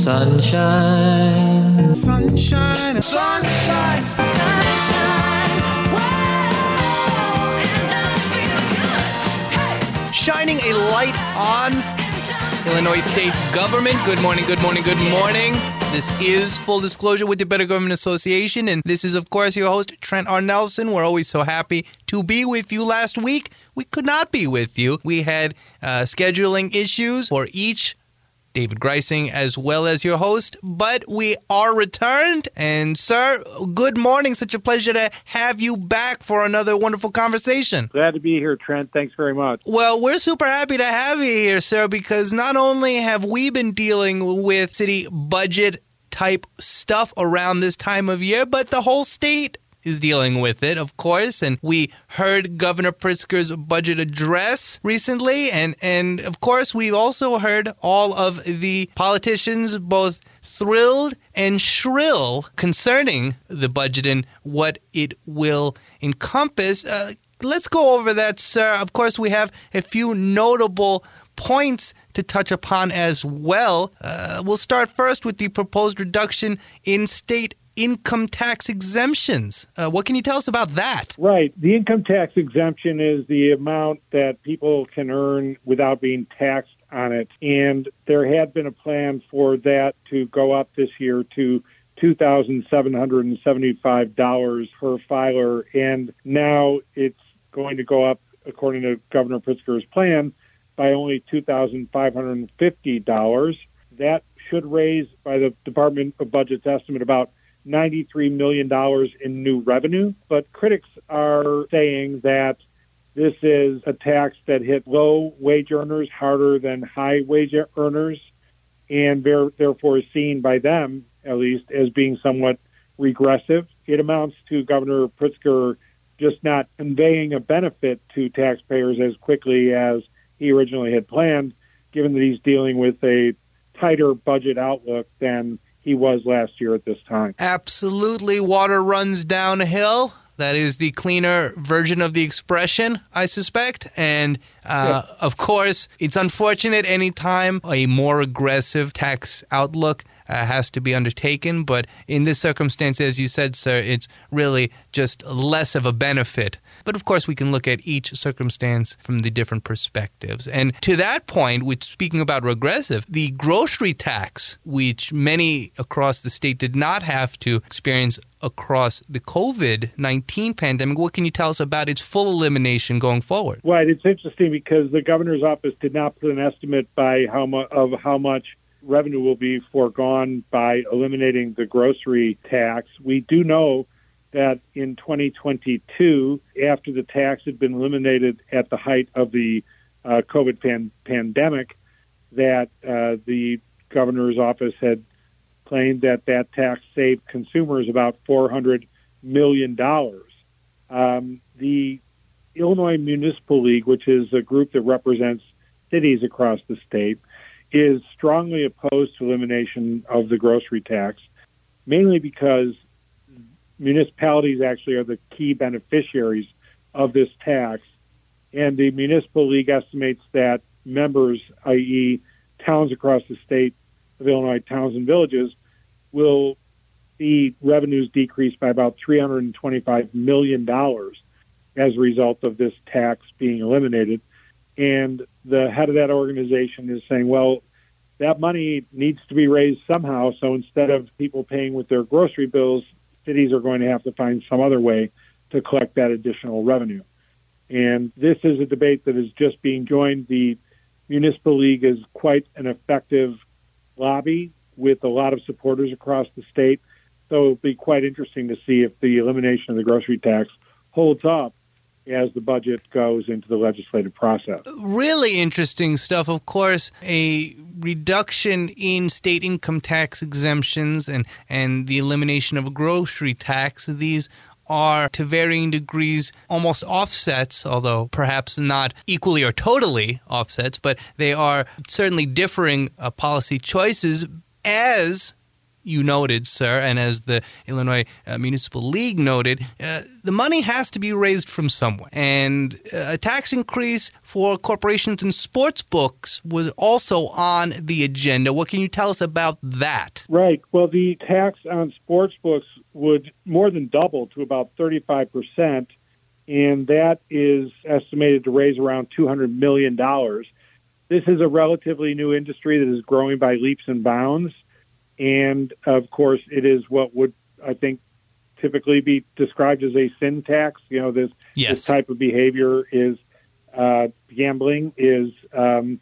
Sunshine. Sunshine. Sunshine. Sunshine. Shining a light on Illinois state government. Good morning, good morning, good morning. This is Full Disclosure with the Better Government Association, and this is, of course, your host, Trent R. Nelson. We're always so happy to be with you. Last week, we could not be with you. We had uh, scheduling issues for each David Greising, as well as your host. But we are returned. And, sir, good morning. Such a pleasure to have you back for another wonderful conversation. Glad to be here, Trent. Thanks very much. Well, we're super happy to have you here, sir, because not only have we been dealing with city budget type stuff around this time of year, but the whole state is dealing with it, of course. And we heard Governor Pritzker's budget address recently. And, and of course, we've also heard all of the politicians both thrilled and shrill concerning the budget and what it will encompass. Uh, let's go over that, sir. Of course, we have a few notable points to touch upon as well. Uh, we'll start first with the proposed reduction in state income tax exemptions. Uh, what can you tell us about that? Right. The income tax exemption is the amount that people can earn without being taxed on it. And there had been a plan for that to go up this year to $2,775 per filer. And now it's going to go up, according to Governor Pritzker's plan, by only $2,550. That should raise, by the Department of Budget's estimate, about $93 million in new revenue. But critics are saying that this is a tax that hit low wage earners harder than high wage earners, and therefore seen by them, at least, as being somewhat regressive. It amounts to Governor Pritzker just not conveying a benefit to taxpayers as quickly as he originally had planned, given that he's dealing with a tighter budget outlook than he was last year at this time. Absolutely. Water runs downhill. That is the cleaner version of the expression, I suspect. And uh, of course, it's unfortunate anytime a more aggressive tax outlook uh, has to be undertaken. But in this circumstance, as you said, sir, it's really just less of a benefit. But of course, we can look at each circumstance from the different perspectives. And to that point, which speaking about regressive, the grocery tax, which many across the state did not have to experience across the COVID 19 pandemic. What can you tell us about its full elimination going forward? Right. It's interesting because the governor's office did not put an estimate by how much of how much revenue will be foregone by eliminating the grocery tax. We do know that in 2022, after the tax had been eliminated at the height of the uh, COVID pan- pandemic, that uh, the governor's office had claimed that that tax saved consumers about $400 million. Um, the Illinois Municipal League, which is a group that represents cities across the state, is strongly opposed to elimination of the grocery tax, mainly because municipalities actually are the key beneficiaries of this tax. And the Municipal League estimates that members, i.e., towns across the state of Illinois, towns and villages, will see revenues decrease by about $325 million as a result of this tax being eliminated. And the head of that organization is saying, well, that money needs to be raised somehow. So instead of people paying with their grocery bills, cities are going to have to find some other way to collect that additional revenue. And this is a debate that is just being joined. The Municipal League is quite an effective lobby with a lot of supporters across the state. So it'll be quite interesting to see if the elimination of the grocery tax holds up as the budget goes into the legislative process. Really interesting stuff. Of course, a reduction in state income tax exemptions and, and the elimination of a grocery tax. These are to varying degrees almost offsets, although perhaps not equally or totally offsets, but they are certainly differing uh, policy choices as you noted, sir, and as the Illinois uh, Municipal League noted, uh, the money has to be raised from somewhere. And uh, a tax increase for corporations and sports books was also on the agenda. What can you tell us about that? Right. Well, the tax on sports books would more than double to about 35 percent, and that is estimated to raise around 200 million dollars. This is a relatively new industry that is growing by leaps and bounds and of course, it is what would I think typically be described as a sin tax. You know, this yes. this type of behavior is uh, gambling is, um,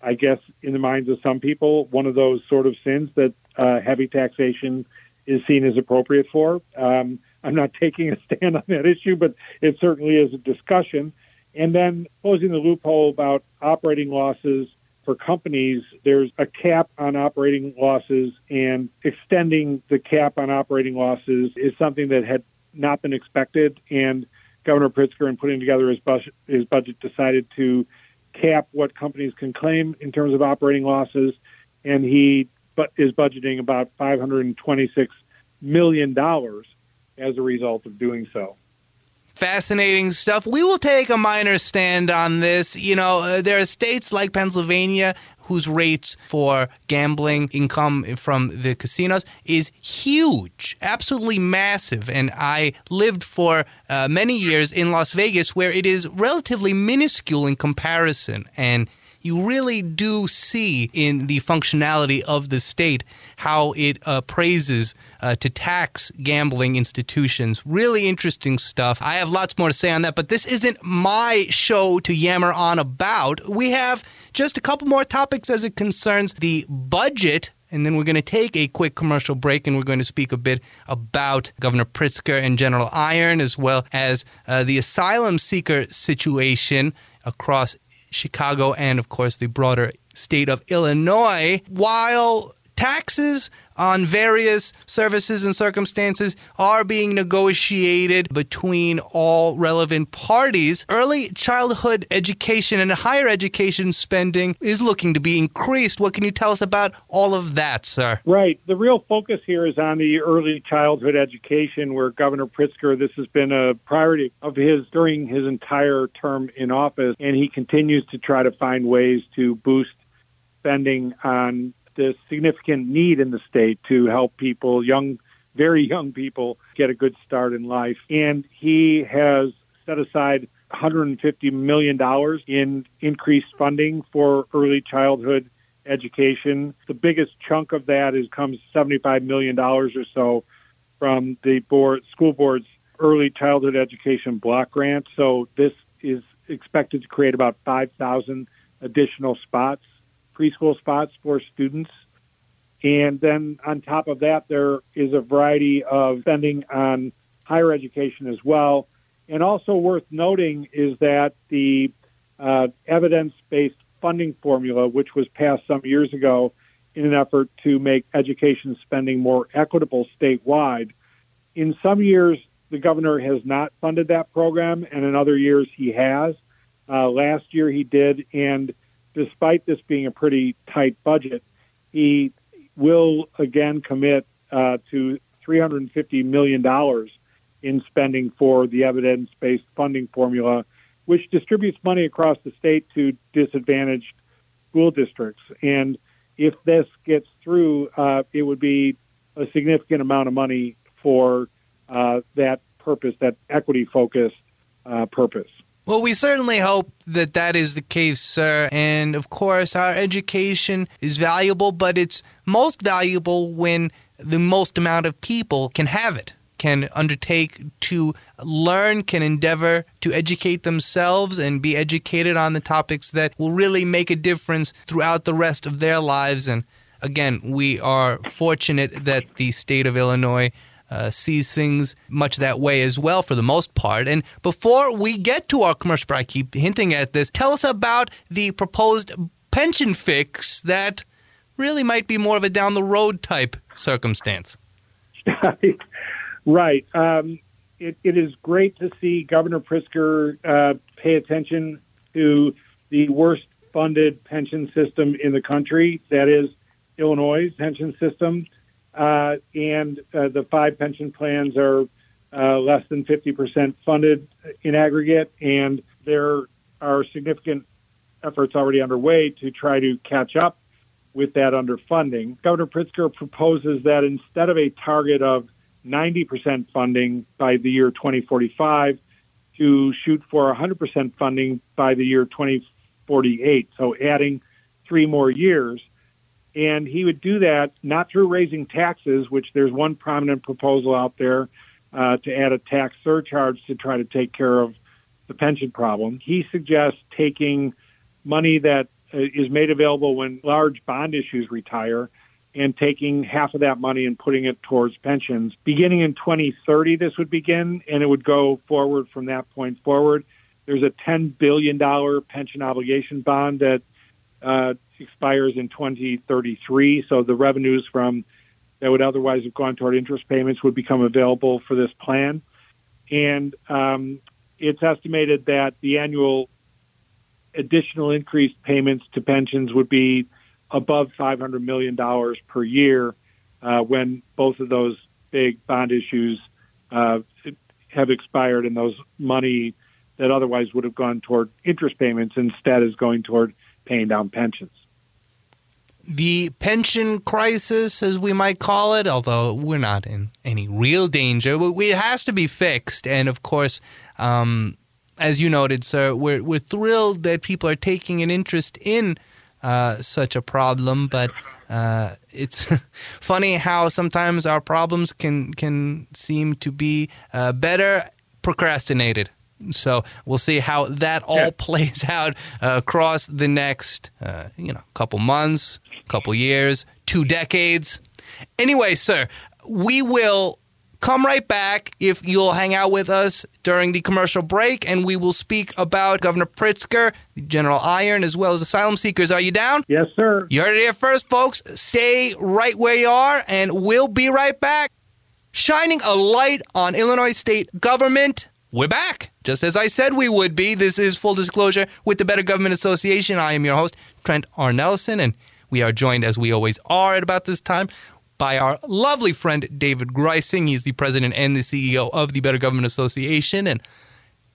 I guess, in the minds of some people, one of those sort of sins that uh, heavy taxation is seen as appropriate for. Um, I'm not taking a stand on that issue, but it certainly is a discussion. And then closing the loophole about operating losses for companies, there's a cap on operating losses, and extending the cap on operating losses is something that had not been expected. And Governor Pritzker, in putting together his budget, his budget, decided to cap what companies can claim in terms of operating losses, and he but is budgeting about 526 million dollars as a result of doing so fascinating stuff. We will take a minor stand on this. You know, uh, there are states like Pennsylvania whose rates for gambling income from the casinos is huge, absolutely massive. And I lived for uh, many years in Las Vegas where it is relatively minuscule in comparison. And you really do see in the functionality of the state how it appraises uh, to tax gambling institutions. Really interesting stuff. I have lots more to say on that, but this isn't my show to yammer on about. We have just a couple more topics as it concerns the budget and then we're going to take a quick commercial break and we're going to speak a bit about Governor Pritzker and General Iron, as well as uh, the asylum seeker situation across Chicago and, of course, the broader state of Illinois, while taxes on various services and circumstances are being negotiated between all relevant parties. Early childhood education and higher education spending is looking to be increased. What can you tell us about all of that, sir? Right. The real focus here is on the early childhood education, where Governor Pritzker, this has been a priority of his during his entire term in office, and he continues to try to find ways to boost spending on the significant need in the state to help people, young, very young people, get a good start in life. And he has set aside $150 million in increased funding for early childhood education. The biggest chunk of that is comes $75 million or so from the board, school board's early childhood education block grant. So this is expected to create about 5,000 additional spots preschool spots for students. And then on top of that, there is a variety of spending on higher education as well. And also worth noting is that the uh, evidence based funding formula, which was passed some years ago in an effort to make education spending more equitable statewide, in some years, the governor has not funded that program, and in other years, he has. Uh, last year, he did, and despite this being a pretty tight budget, he will again commit uh, to $350 million in spending for the evidence based funding formula, which distributes money across the state to disadvantaged school districts. And if this gets through, uh, it would be a significant amount of money for uh, that purpose, that equity focused uh, purpose. Well, we certainly hope that that is the case, sir. And of course, our education is valuable, but it's most valuable when the most amount of people can have it, can undertake to learn, can endeavor to educate themselves and be educated on the topics that will really make a difference throughout the rest of their lives. And again, we are fortunate that the state of Illinois uh, sees things much that way as well for the most part. And before we get to our commercial break, I keep hinting at this. Tell us about the proposed pension fix that really might be more of a down the road type circumstance. right. Um, it, it is great to see Governor Pritzker uh, pay attention to the worst funded pension system in the country, that is Illinois' pension system. Uh, and uh, the five pension plans are uh, less than 50% funded in aggregate, and there are significant efforts already underway to try to catch up with that underfunding. Governor Pritzker proposes that instead of a target of 90% funding by the year 2045, to shoot for 100% funding by the year 2048. So adding three more years. And he would do that not through raising taxes, which there's one prominent proposal out there uh, to add a tax surcharge to try to take care of the pension problem. He suggests taking money that uh, made available when large bond issues retire and taking half of that money and putting it towards pensions. Beginning in 2030, this would begin, and it would go forward from that point forward. There's a $10 billion pension obligation bond that uh, expires in 2033, so the revenues from that would otherwise have gone toward interest payments would become available for this plan. And um, it's estimated that the annual additional increased payments to pensions would be above $500 million per year uh, when both of those big bond issues uh, have expired and those money that otherwise would have gone toward interest payments instead is going toward paying down pensions. The pension crisis, as we might call it, although we're not in any real danger, it has to be fixed. And of course, um, as you noted, sir, we're, we're thrilled that people are taking an interest in uh, such a problem, but uh, it's funny how sometimes our problems can can seem to be uh, better procrastinated. So we'll see how that all yeah. plays out uh, across the next, uh, you know, couple months, couple years, two decades. Anyway, sir, we will Come right back if you'll hang out with us during the commercial break, and we will speak about Governor Pritzker, General Iron, as well as asylum seekers. Are you down? Yes, sir. You heard it here first, folks. Stay right where you are, and we'll be right back. Shining a light on Illinois state government. We're back, just as I said we would be. This is full disclosure with the Better Government Association. I am your host, Trent R. Nelson, and we are joined, as we always are at about this time, by our lovely friend David Greising. He's the president and the CEO of the Better Government Association. And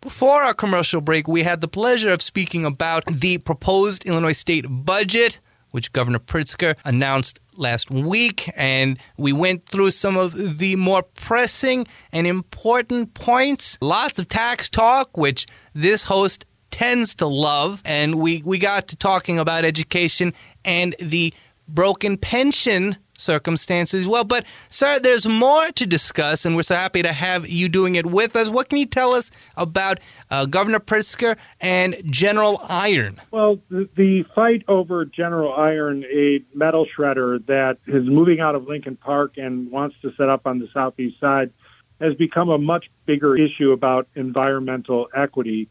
before our commercial break, we had the pleasure of speaking about the proposed Illinois state budget, which Governor Pritzker announced last week. And we went through some of the more pressing and important points. Lots of tax talk, which this host tends to love. And we, we got to talking about education and the broken pension circumstances. Well, but sir, there's more to discuss, and we're so happy to have you doing it with us. What can you tell us about uh, Governor Pritzker and General Iron? Well, the, the fight over General Iron, a metal shredder that is moving out of Lincoln Park and wants to set up on the southeast side, has become a much bigger issue about environmental equity.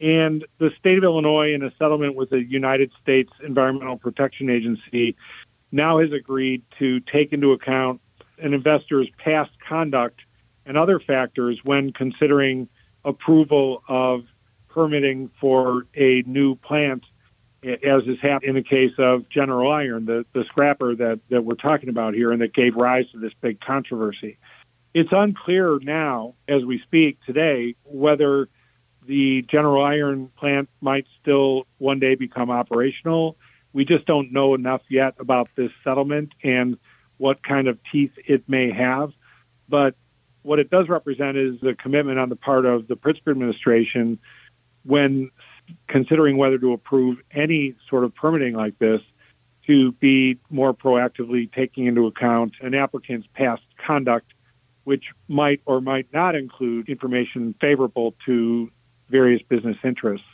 And the state of Illinois, in a settlement with the United States Environmental Protection Agency, now has agreed to take into account an investor's past conduct and other factors when considering approval of permitting for a new plant, as has happened in the case of General Iron, the, the scrapper that, that we're talking about here and that gave rise to this big controversy. It's unclear now, as we speak today, whether the General Iron plant might still one day become operational we just don't know enough yet about this settlement and what kind of teeth it may have. But what it does represent is the commitment on the part of the Pritzker administration when considering whether to approve any sort of permitting like this to be more proactively taking into account an applicant's past conduct, which might or might not include information favorable to various business interests.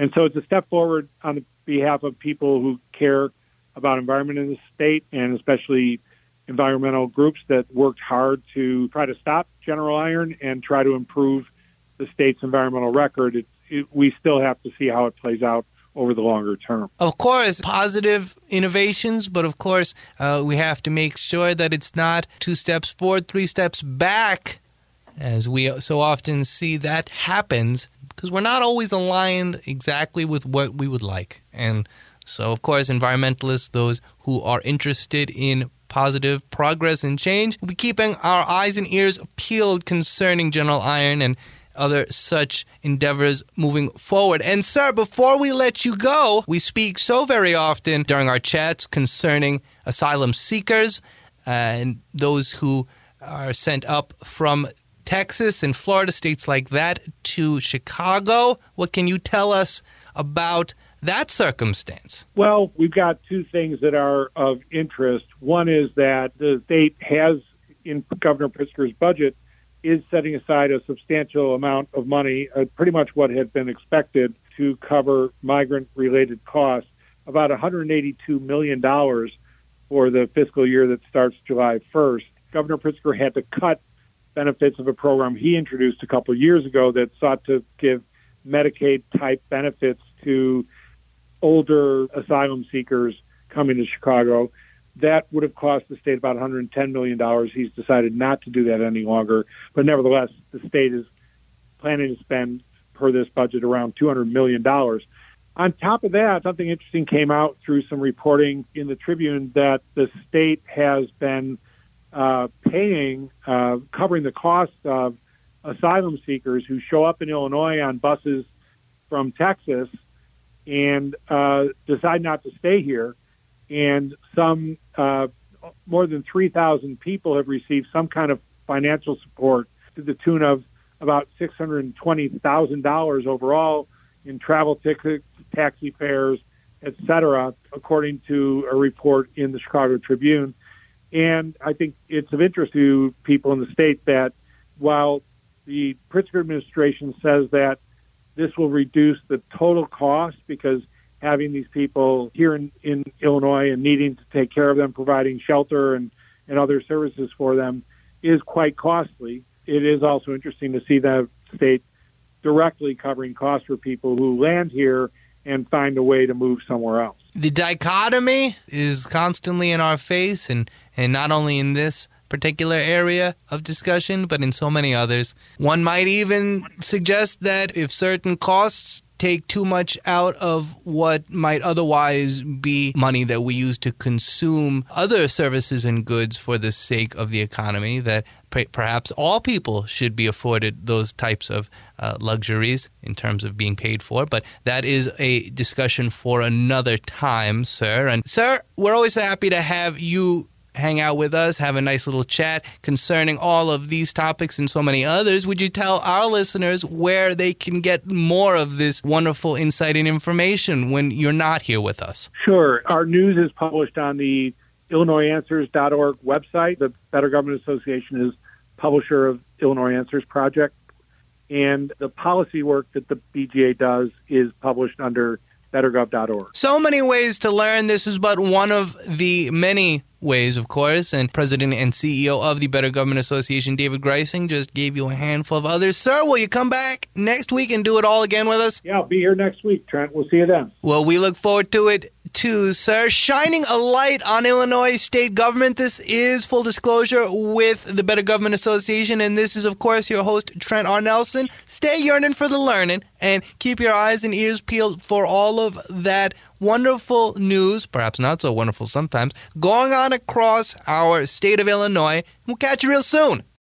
And so it's a step forward on behalf of people who care about environment in the state and especially environmental groups that worked hard to try to stop General Iron and try to improve the state's environmental record. It, it, we still have to see how it plays out over the longer term. Of course, positive innovations, but of course, uh, we have to make sure that it's not two steps forward, three steps back, as we so often see that happens because we're not always aligned exactly with what we would like. And so, of course, environmentalists, those who are interested in positive progress and change. We'll be keeping our eyes and ears peeled concerning General Iron and other such endeavors moving forward. And, sir, before we let you go, we speak so very often during our chats concerning asylum seekers uh, and those who are sent up from Texas and Florida, states like that, to Chicago. What can you tell us about that circumstance? Well, we've got two things that are of interest. One is that the state has, in Governor Pritzker's budget, is setting aside a substantial amount of money, uh, pretty much what had been expected, to cover migrant related costs, about $182 million for the fiscal year that starts July 1st. Governor Pritzker had to cut benefits of a program he introduced a couple years ago that sought to give Medicaid type benefits to older asylum seekers coming to Chicago. That would have cost the state about $110 million. He's decided not to do that any longer. But nevertheless, the state is planning to spend, per this budget, around $200 million. On top of that, something interesting came out through some reporting in the Tribune that the state has been uh, paying, uh, covering the cost of asylum seekers who show up in Illinois on buses from Texas and uh, decide not to stay here. And some uh, more than 3,000 people have received some kind of financial support to the tune of about $620,000 overall in travel tickets, taxi fares, etc., according to a report in the Chicago Tribune. And I think it's of interest to people in the state that while the Pritzker administration says that this will reduce the total cost because having these people here in, in Illinois and needing to take care of them, providing shelter and, and other services for them is quite costly. It is also interesting to see the state directly covering costs for people who land here and find a way to move somewhere else. The dichotomy is constantly in our face, and, and not only in this particular area of discussion, but in so many others. One might even suggest that if certain costs take too much out of what might otherwise be money that we use to consume other services and goods for the sake of the economy, that perhaps all people should be afforded those types of uh, luxuries in terms of being paid for. But that is a discussion for another time, sir. And, sir, we're always happy to have you hang out with us, have a nice little chat concerning all of these topics and so many others, would you tell our listeners where they can get more of this wonderful insight and information when you're not here with us? Sure. Our news is published on the IllinoisAnswers.org website. The Better Government Association is publisher of Illinois Answers Project. And the policy work that the BGA does is published under bettergov.org. So many ways to learn. This is but one of the many ways, of course. And President and CEO of the Better Government Association, David Greising, just gave you a handful of others. Sir, will you come back next week and do it all again with us? Yeah, I'll be here next week, Trent. We'll see you then. Well, we look forward to it too, sir. Shining a light on Illinois state government. This is full disclosure with the Better Government Association. And this is, of course, your host, Trent R. Nelson. Stay yearning for the learning and keep your eyes and ears peeled for all of that wonderful news, perhaps not so wonderful sometimes, going on across our state of Illinois. We'll catch you real soon.